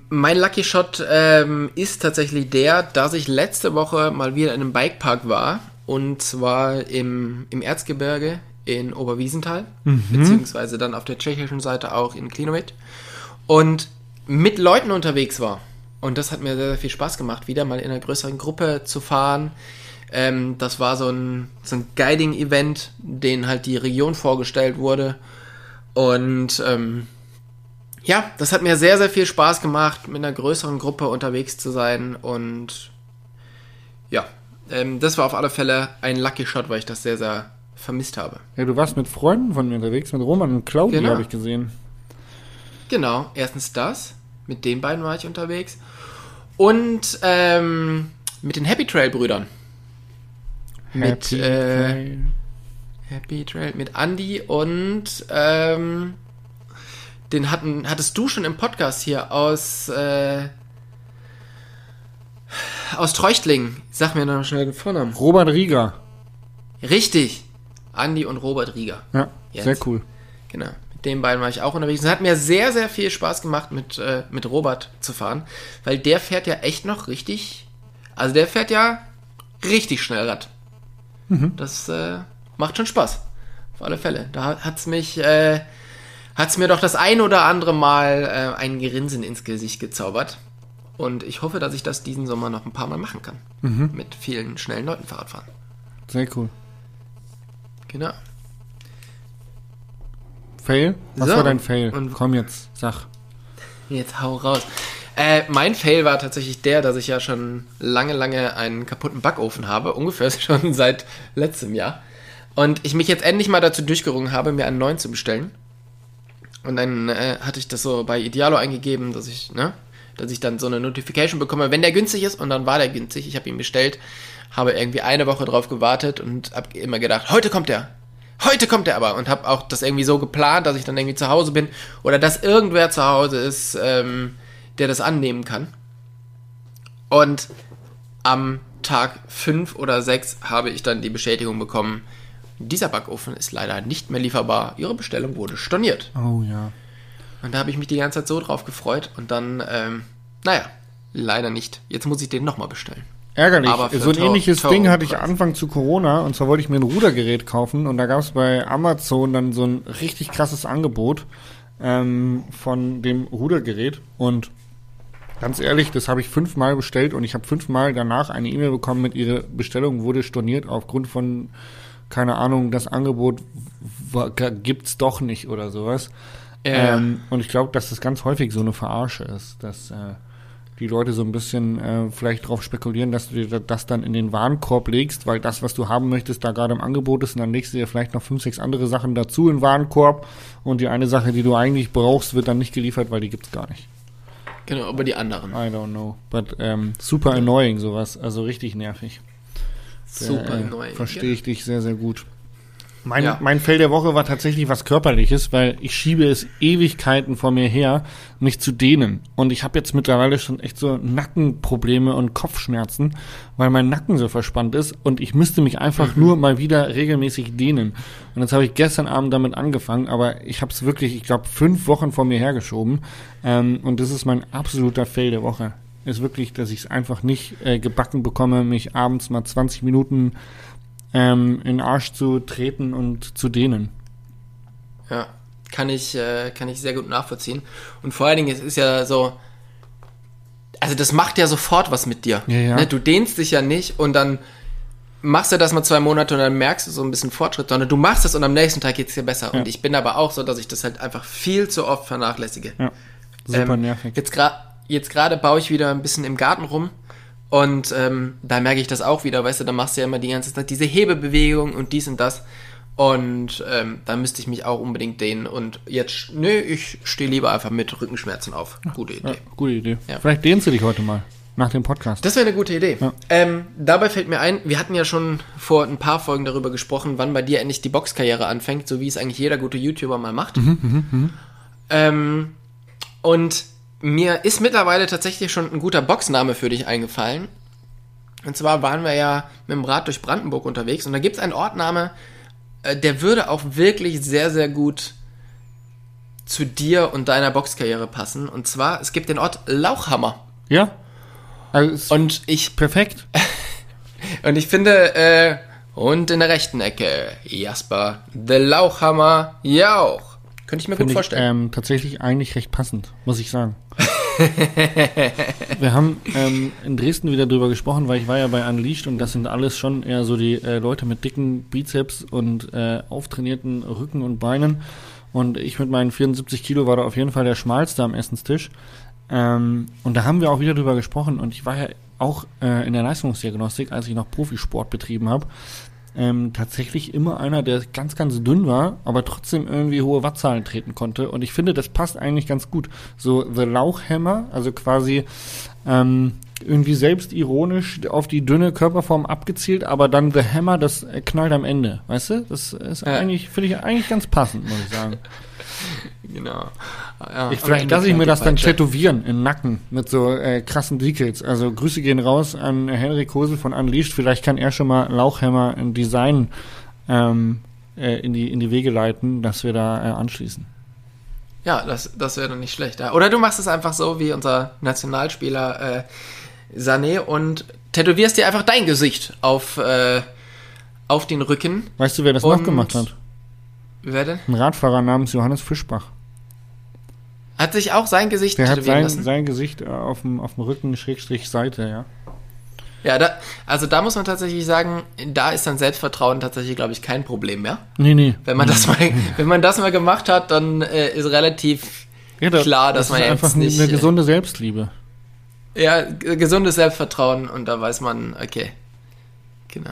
S2: Mein Lucky Shot ähm, ist tatsächlich der, dass ich letzte Woche mal wieder in einem Bikepark war. Und zwar im, im Erzgebirge in Oberwiesenthal. Beziehungsweise dann auf der tschechischen Seite auch in Klinovit. Und mit Leuten unterwegs war. Und das hat mir sehr, sehr viel Spaß gemacht, wieder mal in einer größeren Gruppe zu fahren. Ähm, das war so ein, so ein Guiding-Event, den halt die Region vorgestellt wurde. Und ähm, ja, das hat mir sehr, sehr viel Spaß gemacht, mit einer größeren Gruppe unterwegs zu sein. Und ja, ähm, das war auf alle Fälle ein Lucky Shot, weil ich das sehr, sehr vermisst habe.
S3: Ja, du warst mit Freunden von mir unterwegs, mit Roman und Claudia
S2: Genau.
S3: habe ich gesehen.
S2: Genau, erstens das, mit den beiden war ich unterwegs. Und ähm, mit den Happy Trail Brüdern. Mit
S3: Happy
S2: äh,
S3: Trail.
S2: Happy Trail, mit Andy und ähm, den hatten, hattest du schon im Podcast hier aus äh, aus Treuchtlingen. Sag mir noch schnell den Vornamen.
S3: Robert Rieger.
S2: Richtig. Andi und Robert Rieger.
S3: Ja,
S2: Jetzt.
S3: sehr cool.
S2: Genau. Den beiden war ich auch unterwegs. Es hat mir sehr, sehr viel Spaß gemacht, mit, äh, mit Robert zu fahren, weil der fährt ja echt noch richtig. Also der fährt ja richtig schnell Rad. Das äh, macht schon Spaß. Auf alle Fälle. Da hat's mich, äh, hat's mir doch das ein oder andere Mal äh, ein Grinsen ins Gesicht gezaubert. Und ich hoffe, dass ich das diesen Sommer noch ein paar Mal machen kann. Mit vielen schnellen Leuten Fahrrad fahren.
S3: Sehr cool.
S2: Genau.
S3: Fail? Was
S2: So,
S3: war dein Fail?
S2: und-
S3: Komm jetzt, sag.
S2: Jetzt hau raus. Äh, mein Fail war tatsächlich der, dass ich ja schon lange, lange einen kaputten Backofen habe, ungefähr schon seit letztem Jahr. Und ich mich jetzt endlich mal dazu durchgerungen habe, mir einen neuen zu bestellen. Und dann äh, hatte ich das so bei Idealo eingegeben, dass ich, ne, dass ich dann so eine Notification bekomme, wenn der günstig ist. Und dann war der günstig. Ich habe ihn bestellt, habe irgendwie eine Woche drauf gewartet und habe immer gedacht, heute kommt der. Heute kommt der aber. Und habe auch das irgendwie so geplant, dass ich dann irgendwie zu Hause bin oder dass irgendwer zu Hause ist, ähm, der das annehmen kann. Und am Tag 5 oder 6 habe ich dann die Bestätigung bekommen, dieser Backofen ist leider nicht mehr lieferbar. Ihre Bestellung wurde storniert.
S3: Oh ja.
S2: Und da habe ich mich die ganze Zeit so drauf gefreut und dann, ähm, naja, leider nicht. Jetzt muss ich den nochmal bestellen.
S3: Ärgerlich. So ein ähnliches Ding hatte ich. Anfang zu Corona und zwar wollte ich mir ein Rudergerät kaufen und da gab es bei Amazon dann so ein richtig krasses Angebot ähm, von dem Rudergerät und ganz ehrlich, das habe ich fünfmal bestellt und ich habe fünfmal danach eine E-Mail bekommen mit ihrer Bestellung wurde storniert aufgrund von keine Ahnung, das Angebot gibt's doch nicht oder sowas.
S2: Ja.
S3: Ähm, und ich glaube, dass das ganz häufig so eine Verarsche ist, dass äh, die Leute so ein bisschen äh, vielleicht darauf spekulieren, dass du dir das dann in den Warenkorb legst, weil das, was du haben möchtest, da gerade im Angebot ist und dann legst du dir vielleicht noch fünf, sechs andere Sachen dazu in den Warenkorb und die eine Sache, die du eigentlich brauchst, wird dann nicht geliefert, weil die gibt's gar nicht.
S2: Genau, aber die anderen.
S3: I don't know. But ähm, super annoying sowas, also richtig nervig.
S2: Super
S3: äh,
S2: neu.
S3: Verstehe ich dich sehr, sehr gut. Mein,
S2: Ja.
S3: mein Fell der Woche war tatsächlich was Körperliches, weil ich schiebe es Ewigkeiten vor mir her, mich zu dehnen. Und ich habe jetzt mittlerweile schon echt so Nackenprobleme und Kopfschmerzen, weil mein Nacken so verspannt ist und ich müsste mich einfach nur mal wieder regelmäßig dehnen. Und jetzt habe ich gestern Abend damit angefangen, aber ich habe es wirklich, ich glaube, fünf Wochen vor mir hergeschoben. Ähm, und das ist mein absoluter Fail der Woche. Ist wirklich, dass ich es einfach nicht äh, gebacken bekomme, mich abends mal 20 Minuten ähm, in den Arsch zu treten und zu dehnen.
S2: Ja, kann ich, äh, kann ich sehr gut nachvollziehen. Und vor allen Dingen, es ist ja so, also das macht ja sofort was mit dir.
S3: Ja, ja.
S2: Ne? Du dehnst dich ja nicht und dann machst du das mal zwei Monate und dann merkst du so ein bisschen Fortschritt, sondern du machst es und am nächsten Tag geht es dir besser.
S3: Ja.
S2: Und ich bin aber auch so, dass ich das halt einfach viel zu oft vernachlässige.
S3: Ja, super
S2: Ähm,
S3: nervig.
S2: Jetzt gerade jetzt gerade baue ich wieder ein bisschen im Garten rum und ähm, da merke ich das auch wieder, weißt du, da machst du ja immer die ganze Zeit diese Hebebewegung und dies und das und ähm, da müsste ich mich auch unbedingt dehnen und jetzt, nö, ich stehe lieber einfach mit Rückenschmerzen auf. Gute Idee.
S3: Ja, gute Idee.
S2: Ja.
S3: Vielleicht dehnst du dich heute mal nach dem Podcast.
S2: Das wäre eine gute Idee.
S3: Ja.
S2: Ähm, dabei fällt mir ein, wir hatten ja schon vor ein paar Folgen darüber gesprochen, wann bei dir endlich die Boxkarriere anfängt, so wie es eigentlich jeder gute YouTuber mal macht. Ähm, und mir ist mittlerweile tatsächlich schon ein guter Boxname für dich eingefallen. Und zwar waren wir ja mit dem Rad durch Brandenburg unterwegs und da gibt es einen Ortname, äh, der würde auch wirklich sehr, sehr gut zu dir und deiner Boxkarriere passen. Und zwar, es gibt den Ort Lauchhammer.
S3: ja? Also
S2: Und ich
S3: perfekt.
S2: Und ich finde, äh, und in der rechten Ecke, Jasper, der Lauchhammer, Jauch. Könnte ich mir gut
S3: Finde ich
S2: vorstellen.
S3: ähm, tatsächlich eigentlich recht passend, muss ich sagen. Wir haben ähm, in Dresden wieder drüber gesprochen, weil ich war ja bei Unleashed und das sind alles schon eher so die äh, Leute mit dicken Bizeps und äh, auftrainierten Rücken und Beinen. Und ich mit meinen 74 Kilo war da auf jeden Fall der schmalste am Essenstisch. Ähm, und da haben wir auch wieder drüber gesprochen und ich war ja auch äh, in der Leistungsdiagnostik, als ich noch Profisport betrieben habe, ähm, tatsächlich immer einer, der ganz, ganz dünn war, aber trotzdem irgendwie hohe Wattzahlen treten konnte. Und ich finde, das passt eigentlich ganz gut. So The Lauchhammer, also quasi ähm, irgendwie selbstironisch auf die dünne Körperform abgezielt, aber dann The Hammer, das knallt am Ende. Weißt du? Das ist eigentlich, finde ich eigentlich ganz passend, muss ich sagen.
S2: Genau. Ja,
S3: Ich, vielleicht lasse ich mir
S2: die
S3: das dann tätowieren im Nacken mit so äh, krassen Decals. Also Grüße gehen raus an Henrik Kosel von Unleashed. Vielleicht kann er schon mal Lauchhammer ein Design ähm, äh, in, die, in die Wege leiten, dass wir da äh, anschließen.
S2: Ja, das, das wäre doch nicht schlecht. Ja. Oder du machst es einfach so wie unser Nationalspieler äh, Sané und tätowierst dir einfach dein Gesicht auf, äh, auf den Rücken.
S3: Weißt du, wer das noch gemacht hat?
S2: Wer denn?
S3: Ein Radfahrer namens Johannes Fischbach.
S2: Hat sich auch sein Gesicht
S3: Der hat sein,
S2: lassen?
S3: sein Gesicht äh, auf dem, auf dem Rücken, Schrägstrich Seite, ja.
S2: Ja, da, also da muss man tatsächlich sagen, da ist dann Selbstvertrauen tatsächlich, glaube ich, kein Problem mehr.
S3: Nee, nee.
S2: Wenn man das mal, wenn man das mal gemacht hat, dann äh, ist relativ
S3: Ja, da-
S2: klar, dass
S3: das
S2: man
S3: ist
S2: jetzt
S3: einfach
S2: nicht,
S3: eine
S2: äh,
S3: gesunde Selbstliebe.
S2: ja gesundes Selbstvertrauen und da weiß man, okay, genau.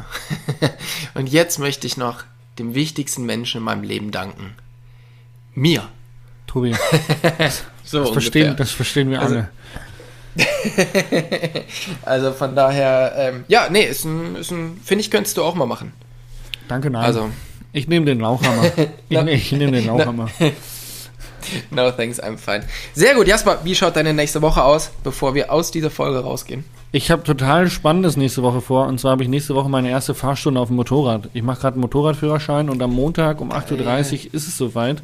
S2: und jetzt möchte ich noch dem wichtigsten Menschen in meinem Leben danken. Mir.
S3: Tobi,
S2: So
S3: das verstehen, das verstehen wir
S2: Also-
S3: alle.
S2: Also von daher, ähm, ja, nee, ist ein, ist ein finde ich, könntest du auch mal machen.
S3: Danke, nein.
S2: Also,
S3: ich nehme den Lauchhammer. ich, ich nehme den Lauchhammer.
S2: no thanks, I'm fine. Sehr gut, Jasper, wie schaut deine nächste Woche aus, bevor wir aus dieser Folge rausgehen?
S3: Ich habe total Spannendes nächste Woche vor. Und zwar habe ich nächste Woche meine erste Fahrstunde auf dem Motorrad. Ich mache gerade einen Motorradführerschein und am Montag um 8.30 Uhr ist es soweit.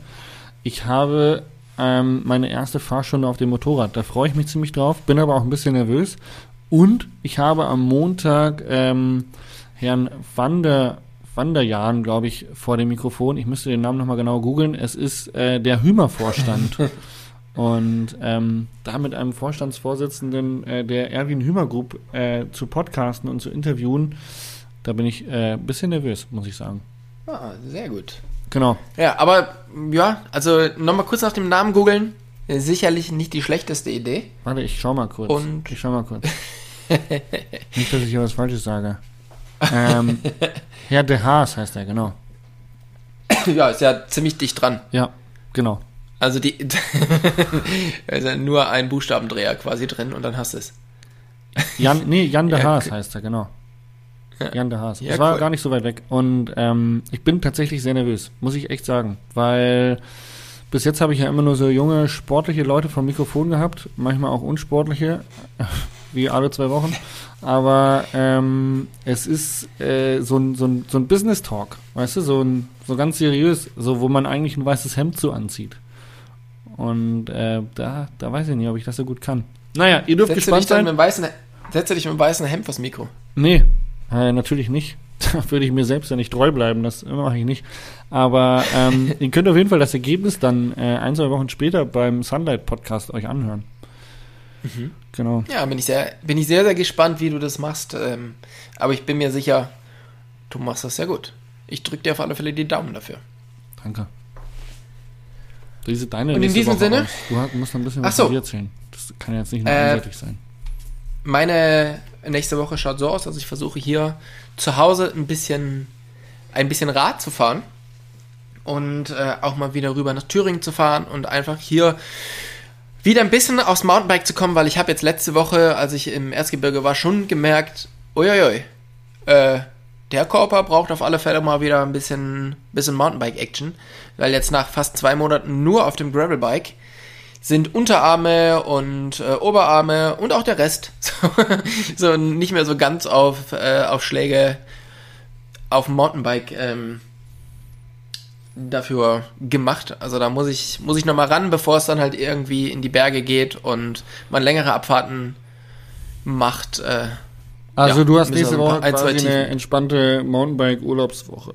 S3: Ich habe ähm, meine erste Fahrstunde auf dem Motorrad. Da freue ich mich ziemlich drauf, bin aber auch ein bisschen nervös. Und ich habe am Montag ähm, Herrn Wander, Wanderjahn, glaube ich, vor dem Mikrofon. Ich müsste den Namen nochmal genau googeln. Es ist äh, der Hümer-Vorstand. Und ähm, da mit einem Vorstandsvorsitzenden äh, der Erwin Hümer Group äh, zu podcasten und zu interviewen, da bin ich äh, ein bisschen nervös, muss ich sagen.
S2: Ah, sehr gut.
S3: Genau.
S2: Ja, aber ja, also nochmal kurz nach dem Namen googeln. Sicherlich nicht die schlechteste Idee.
S3: Warte, ich schau mal kurz.
S2: Und-
S3: ich schau mal kurz. Nicht, dass ich hier was Falsches sage. Ähm, Herr de Haas heißt er, genau.
S2: ja, ist ja ziemlich dicht dran.
S3: Ja, genau.
S2: Also die ist ja nur ein Buchstabendreher quasi drin und dann hast du es.
S3: Jan, nee, Jan de
S2: Ja,
S3: Haas
S2: okay.
S3: heißt er, genau. Jan de Haas.
S2: Ja,
S3: das war
S2: cool.
S3: gar nicht so weit weg. Und ähm, ich bin tatsächlich sehr nervös, muss ich echt sagen. Weil bis jetzt habe ich ja immer nur so junge, sportliche Leute vom Mikrofon gehabt, manchmal auch unsportliche, wie alle zwei Wochen. Aber ähm, es ist äh, so ein, so ein, so ein Business-Talk, weißt du, so, ein, so ganz seriös, so wo man eigentlich ein weißes Hemd zu anzieht. Und äh, da, da weiß ich nicht, ob ich das so gut kann. Naja, ihr dürft
S2: dich
S3: gespannt
S2: dann
S3: sein.
S2: mit dem weißen, setzt du dich mit dem weißen Hemd vors Mikro?
S3: Nee, äh, natürlich nicht. Da würde ich mir selbst ja nicht treu bleiben, das mache ich nicht. Aber ähm, ihr könnt auf jeden Fall das Ergebnis dann äh, ein, zwei Wochen später beim Sunlight Podcast euch anhören. Genau.
S2: Ja, bin ich sehr, bin ich sehr, sehr gespannt, wie du das machst. Ähm, aber ich bin mir sicher, du machst das sehr gut. Ich drücke dir auf alle Fälle die Daumen dafür.
S3: Danke. Diese deine
S2: Und in diesem
S3: Woche
S2: Sinne?
S3: aus. Du musst noch ein bisschen
S2: Ach
S3: was
S2: so.
S3: von dir erzählen. Das kann ja jetzt nicht nur
S2: Äh,
S3: einseitig sein.
S2: Meine nächste Woche schaut so aus, dass ich versuche hier zu Hause ein bisschen, ein bisschen Rad zu fahren und äh, auch mal wieder rüber nach Thüringen zu fahren und einfach hier wieder ein bisschen aufs Mountainbike zu kommen, weil ich habe jetzt letzte Woche, als ich im Erzgebirge war, schon gemerkt, uiuiui, äh, der Körper braucht auf alle Fälle mal wieder ein bisschen, bisschen Mountainbike-Action, weil jetzt nach fast zwei Monaten nur auf dem Gravelbike sind Unterarme und äh, Oberarme und auch der Rest so, so nicht mehr so ganz auf, äh, auf Schläge auf dem Mountainbike ähm, dafür gemacht. Also da muss ich, muss ich nochmal ran, bevor es dann halt irgendwie in die Berge geht und man längere Abfahrten macht. Äh,
S3: Also
S2: ja,
S3: du hast nächste Woche
S2: ein,
S3: quasi eine entspannte Mountainbike-Urlaubswoche.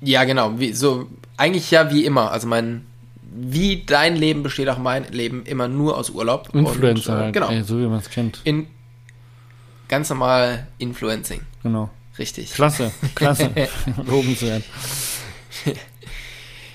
S2: ja, genau. Wie, so, eigentlich ja wie immer. Also mein, wie dein Leben besteht auch mein Leben immer nur aus Urlaub.
S3: Influencer
S2: Und, äh,
S3: halt,
S2: genau.
S3: ey, so wie man es kennt.
S2: In ganz normal Influencing.
S3: Genau.
S2: Richtig.
S3: Klasse, klasse. Lobenswert.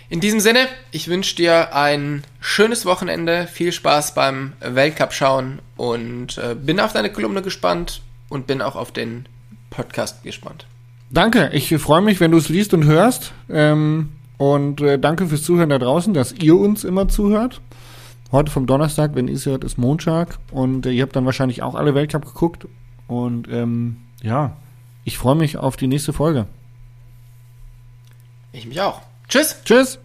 S2: In diesem Sinne, ich wünsche dir ein schönes Wochenende, viel Spaß beim Weltcup schauen und äh, bin auf deine Kolumne gespannt und bin auch auf den Podcast gespannt.
S3: Danke, ich freue mich, wenn du es liest und hörst. Ähm, und äh, danke fürs Zuhören da draußen, dass ihr uns immer zuhört. Heute vom Donnerstag, wenn ihr es hört, ist Montag. Und äh, ihr habt dann wahrscheinlich auch alle Weltcup geguckt. Und ähm, ja, ich freue mich auf die nächste Folge.
S2: Ich mich auch. Tschüss!
S3: Tschüss!